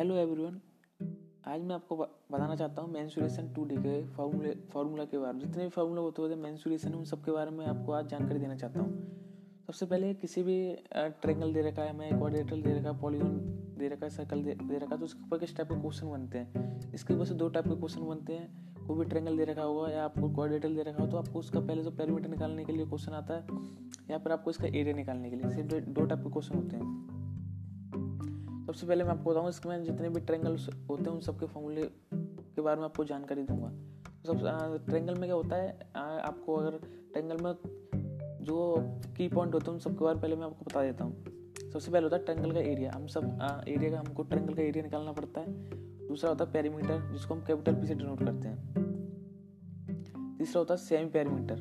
Hello everyone आज मैं आपको बताना चाहता हूँ मैंसुरेशन टू डी के फार्मूले फार्मूला के बारे में। जितने भी फार्मूला होते होते मैंसुरेशन उन सब के बारे में आपको आज जानकारी देना चाहता हूँ। सबसे पहले किसी भी ट्रेंगल दे रखा है हमें क्वाड्रेटल दे रखा है पॉलीगोन दे रखा है सर्कल दे, रखा है तो उसके ऊपर किस टाइप के क्वेश्चन बनते हैं? इसके ऊपर से दो टाइप के क्वेश्चन बनते हैं। कोई भी ट्रेंगल दे रखा होगा या आपको क्वाड्रेटल दे रखा हो तो आपको उसका पहले तो पेरीमीटर निकालने के लिए क्वेश्चन आता है या फिर आपको इसका एरिया निकालने के लिए सिर्फ़ दो टाइप के क्वेश्चन होते हैं। सबसे पहले मैं आपको बताऊँ इसमें जितने भी ट्रेंगल होते हैं, उन सबके फॉर्मूले के बारे में आपको जानकारी दूँगा। तो सब ट्रेंगल में क्या होता है आपको अगर ट्रेंगल में जो की पॉइंट होते हैं, उन सबके बारे में पहले मैं आपको बता देता हूँ। सबसे पहले होता है ट्रेंगल का एरिया हम सब एरिया का, हमको ट्रेंगल का एरिया निकालना पड़ता है। दूसरा होता है पेरीमीटर जिसको हम कैपिटल पी से डिनोट करते हैं। तीसरा होता है सेमी पेरीमीटर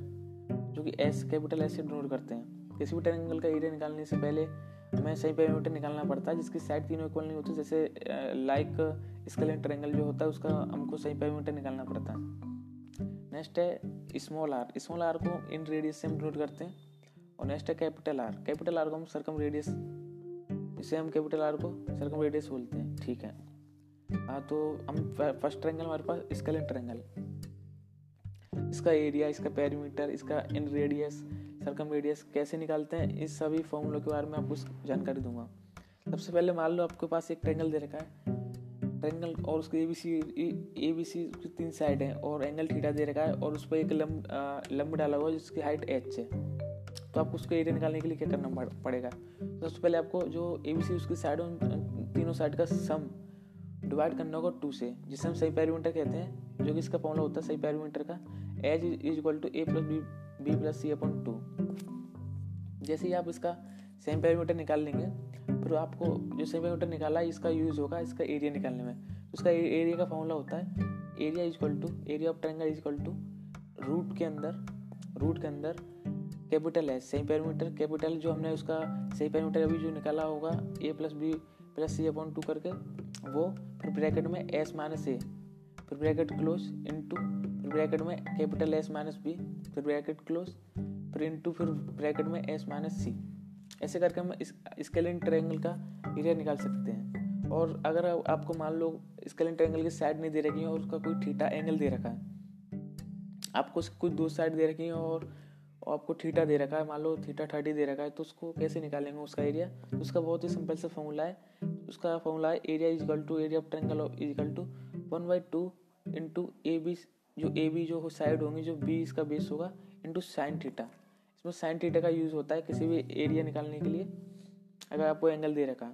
जो कि एस कैपिटल एस से डिनोट करते हैं। किसी भी ट्रेंगल का एरिया निकालने से पहले हमें सही पेरीमीटर निकालना पड़ता है, जिसकी साइड तीनों इक्वल नहीं होती, जैसे लाइक स्केलेन ट्रेंगल जो होता है, उसका हमको सही पेरीमीटर निकालना पड़ता है। नेक्स्ट है स्मॉल आर स्मॉल आर को इन रेडियस से हम डिनोट करते हैं, और नेक्स्ट है कैपिटल आर कैपिटल आर को हम सरकम रेडियस इसे हम कैपिटल आर को सरकम रेडियस बोलते हैं। ठीक है। हाँ तो हम फ़र्स्ट ट्रेंगल हमारे पास स्केलेन ट्रेंगल इसका एरिया इसका पेरीमीटर इसका इन रेडियस सरकम रेडियस कैसे निकालते हैं, इस सभी फॉर्मूलों के बारे में आपको जानकारी दूँगा। सबसे पहले मान लो आपके पास एक ट्रेंगल दे रखा है। ट्रेंगल और उसके A B C A B C की तीन साइड है और एंगल थीटा दे रखा है और उस पर एक लंब लंब डाला हुआ है जिसकी हाइट एच है। तो आपको उसका एरिया निकालने के लिए क्या करना पड़ेगा? सबसे पहले आपको जो ए बी सी उसकी साइड तीनों साइड का सम डिवाइड करना होगा टू से, जिसे हम सही पैरीमीटर कहते हैं, जो कि इसका फॉर्मूला होता है सही पैरीमीटर का। H is equal to A plus B B plus C upon two जैसे ही आप इसका सेम पैरामीटर निकाल लेंगे, फिर आपको जो सेम पैरामीटर निकाला है इसका यूज़ होगा इसका एरिया निकालने में। उसका एरिया का फॉर्मूला होता है area is equal to area of triangle is equal to root के अंदर रूट के अंदर कैपिटल है। सही पैरामीटर कैपिटल जो हमने उसका सही पैरामीटर अभी जो निकाला होगा A plus B plus C upon two करके, वो फिर ब्रैकेट में एस माइनस ए फिर ब्रैकेट क्लोज इन टू फिर ब्रैकेट में कैपिटल एस माइनस बी फिर ब्रैकेट क्लोज फिर इंटू फिर ब्रैकेट में एस माइनस सी ऐसे करके हम इस स्केलिन ट्रायंगल का एरिया निकाल सकते हैं। और अगर आपको मान लो स्केलिन ट्रायंगल की साइड नहीं दे रखी है और उसका कोई थीटा एंगल दे रखा है। आपको कुछ दो साइड दे रखी है और आपको थीटा दे रखा है, मान लो थीटा थर्टी दे रखा है तो उसको कैसे निकालेंगे उसका एरिया उसका बहुत ही सिंपल सा फॉर्मूला है। उसका फॉर्मूला है area is equal to area of triangle is equal to one by two into A B जो ए बी जो साइड होंगी, जो बी इसका बेस होगा इंटू साइन थीटा इसमें साइन थीटा का यूज़ होता है किसी भी एरिया निकालने के लिए, अगर आपको एंगल दे रखा।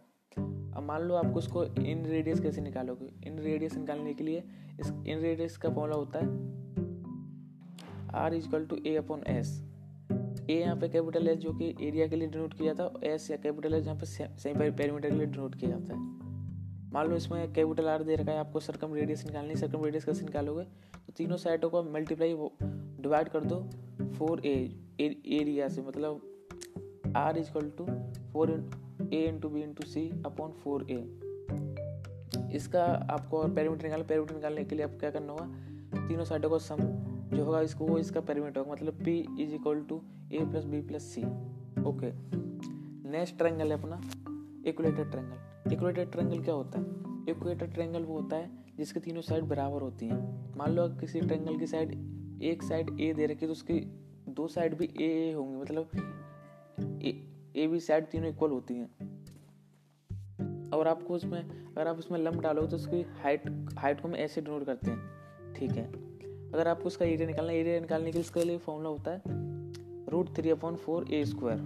अब मान लो आपको उसको इन रेडियस कैसे निकालोगे? इन रेडियस निकालने के लिए इस इन रेडियस का फॉर्मूला होता है R is equal to A upon S A यहाँ पे कैपिटल एस जो कि एरिया के लिए डिनोट किया जाता है एस या कैपिटल एस यहाँ पे सेमी पेरीमीटर के लिए डिनोट किया जाता है। मान लो इसमें कैपिटल आर दे रखा है, आपको सरकम रेडियस निकालनी सरकम रेडियस कैसे निकालोगे? तो तीनों साइडों को मल्टीप्लाई डिवाइड कर दो फोर ए एरिया से मतलब R is equal to four A into B into C upon four A इसका आपको पेरीमीटर निकालना पेरीमीटर निकालने के लिए आपको क्या करना होगा? तीनों साइडों को सम जो होगा इसको, वो इसका पेरीमीटर होगा। मतलब P is equal to A plus B plus C okay next triangle है अपना इक्वलेटेड ट्रायंगल इक्वलेटेड ट्रायंगल क्या होता है? इक्वेटेड ट्रायंगल वो होता है जिसके तीनों साइड बराबर होती हैं। मान लो किसी ट्रायंगल की साइड एक साइड ए दे रखी है तो उसकी दो साइड भी ए ए होंगी मतलब ए बी साइड तीनों इक्वल होती हैं। और आपको उसमें, अगर आप उसमें लंब डालोगे तो उसकी हाइट हाइट को हम ऐसे डिनोट करते हैं। ठीक है? अगर आपको उसका एरिया निकालना एरिया निकालने के लिए इसके लिए फॉर्मूला होता है root three upon four A square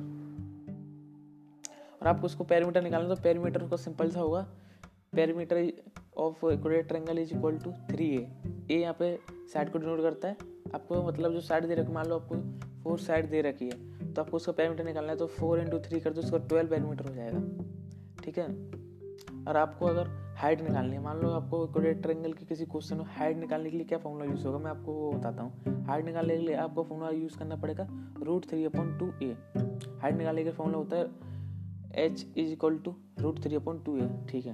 और आपको उसको पैरामीटर निकालना तो पैरामीटर उसका सिंपल सा होगा। Parameter of equilateral triangle is equal to three A A यहाँ पे साइड को डिनोट करता है। आपको मतलब जो साइड दे रखी मान लो आपको फोर साइड दे रखी है। तो आपको उसका पैरामीटर निकालना है तो फोर इंटू थ्री कर दो, उसका ट्वेल्व पैरामीटर हो जाएगा। ठीक है? और आपको अगर हाइट निकालनी है, मान लो आपको ट्रायंगल की किसी क्वेश्चन में हाइट निकालने के लिए क्या फॉर्मूला यूज़ होगा? मैं आपको वो बताता हूँ। हाइट निकालने के लिए आपको फॉर्मूला यूज़ करना पड़ेगा root three upon two A height निकालने का फॉर्मूला होता है H is equal to root three upon two A ठीक है?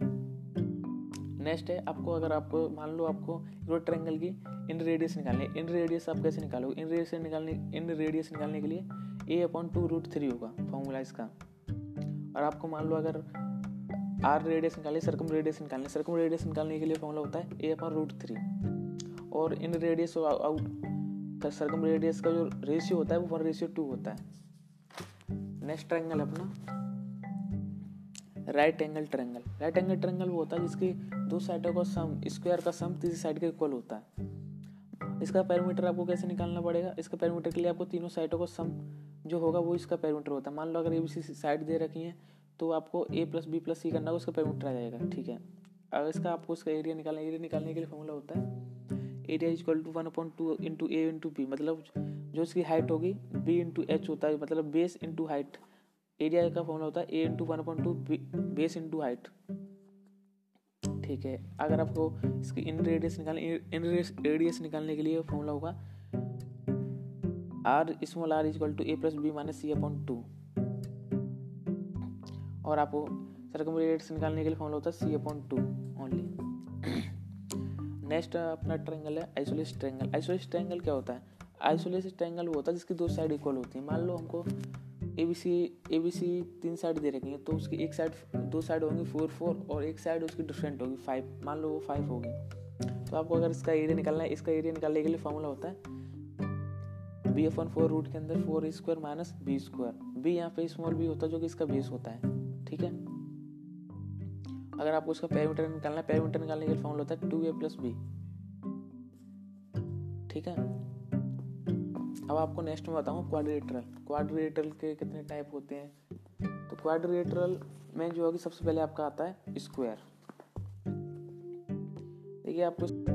नेक्स्ट है, आपको अगर आपको मान लो आपको इक्वेटेड ट्रायंगल की इन रेडियस निकालने इन रेडियस आप कैसे निकालोगे? इन रेडियस निकालने, इन रेडियस निकालने के लिए a upon two root three होगा फॉर्मूला इसका। और आपको मान लो अगर आर रेडियस निकालने सर्कम रेडियस निकालने सर्कम रेडियस निकालने के लिए फॉर्मूला होता है ए अपॉन रूट थ्री और in radius out circum radius का जो रेशियो होता है, वो वन रेशियो टू होता है। नेक्स्ट ट्रायंगल अपना। Right angle triangle right angle triangle वो होता है जिसकी दो साइडों का सम स्क्वायर का सम तीसरी साइड के इक्वल होता है। इसका पैरामीटर आपको कैसे निकालना पड़ेगा? इसका पैरामीटर के लिए आपको तीनों साइडों का सम जो होगा वो इसका पैरामीटर होता है। मान लो अगर ए बी सी साइड दे रखी है तो आपको A plus B plus C करना होगा, उसका पैरामीटर आ जाएगा, ठीक है? अगर इसका आपको इसका एरिया निकालना एरिया निकालने के लिए फॉर्मूला होता है area is equal to one upon two into A into B मतलब जो इसकी हाइट होगी बी इंटू एच होता है मतलब बेस इंटू हाइट एरिया का फॉर्मूला होता है A into one upon two base into height ठीक है, अगर आपको इसकी इन रेडियस निकालने इन रेडियस निकालने के लिए फॉर्मूला होगा R small R is equal to A plus B minus C upon two और आपको सर्कम रेडियस निकालने के लिए फॉर्मूला होता है C upon two only next अपना ट्रेंगल है आइसोलेस ट्रेंगल आइसोलेस ट्रेंगल क्या होता है? आइसोलेस ट्रेंगल वो होता है जिसकी दो साइड इक्वल होती है। मान लो हमको A B C A B C तीन साइड दे रखी है तो उसकी एक साइड दो साइड होंगी फोर फोर और एक साइड उसकी डिफरेंट होगी फाइव मान लो वो फाइव होगी तो आपको अगर इसका एरिया निकालना है, इसका एरिया निकालने के लिए फॉर्मूला होता है B F one four root के अंदर four square minus B square B यहाँ पे स्मॉल बी होता है जो कि इसका बेस होता है, ठीक है? अगर आपको उसका पैरामीटर निकालना है पैरामीटर निकालने के लिए फॉर्मूला होता है टू ए प्लस बी ठीक है? अब आपको नेक्स्ट में बताऊँ क्वाड्रिलेटरल क्वाड्रिलेटरल के कितने टाइप होते हैं? तो क्वाड्रिलेटरल में जो होगी सबसे पहले आपका आता है स्क्वायर देखिए आपको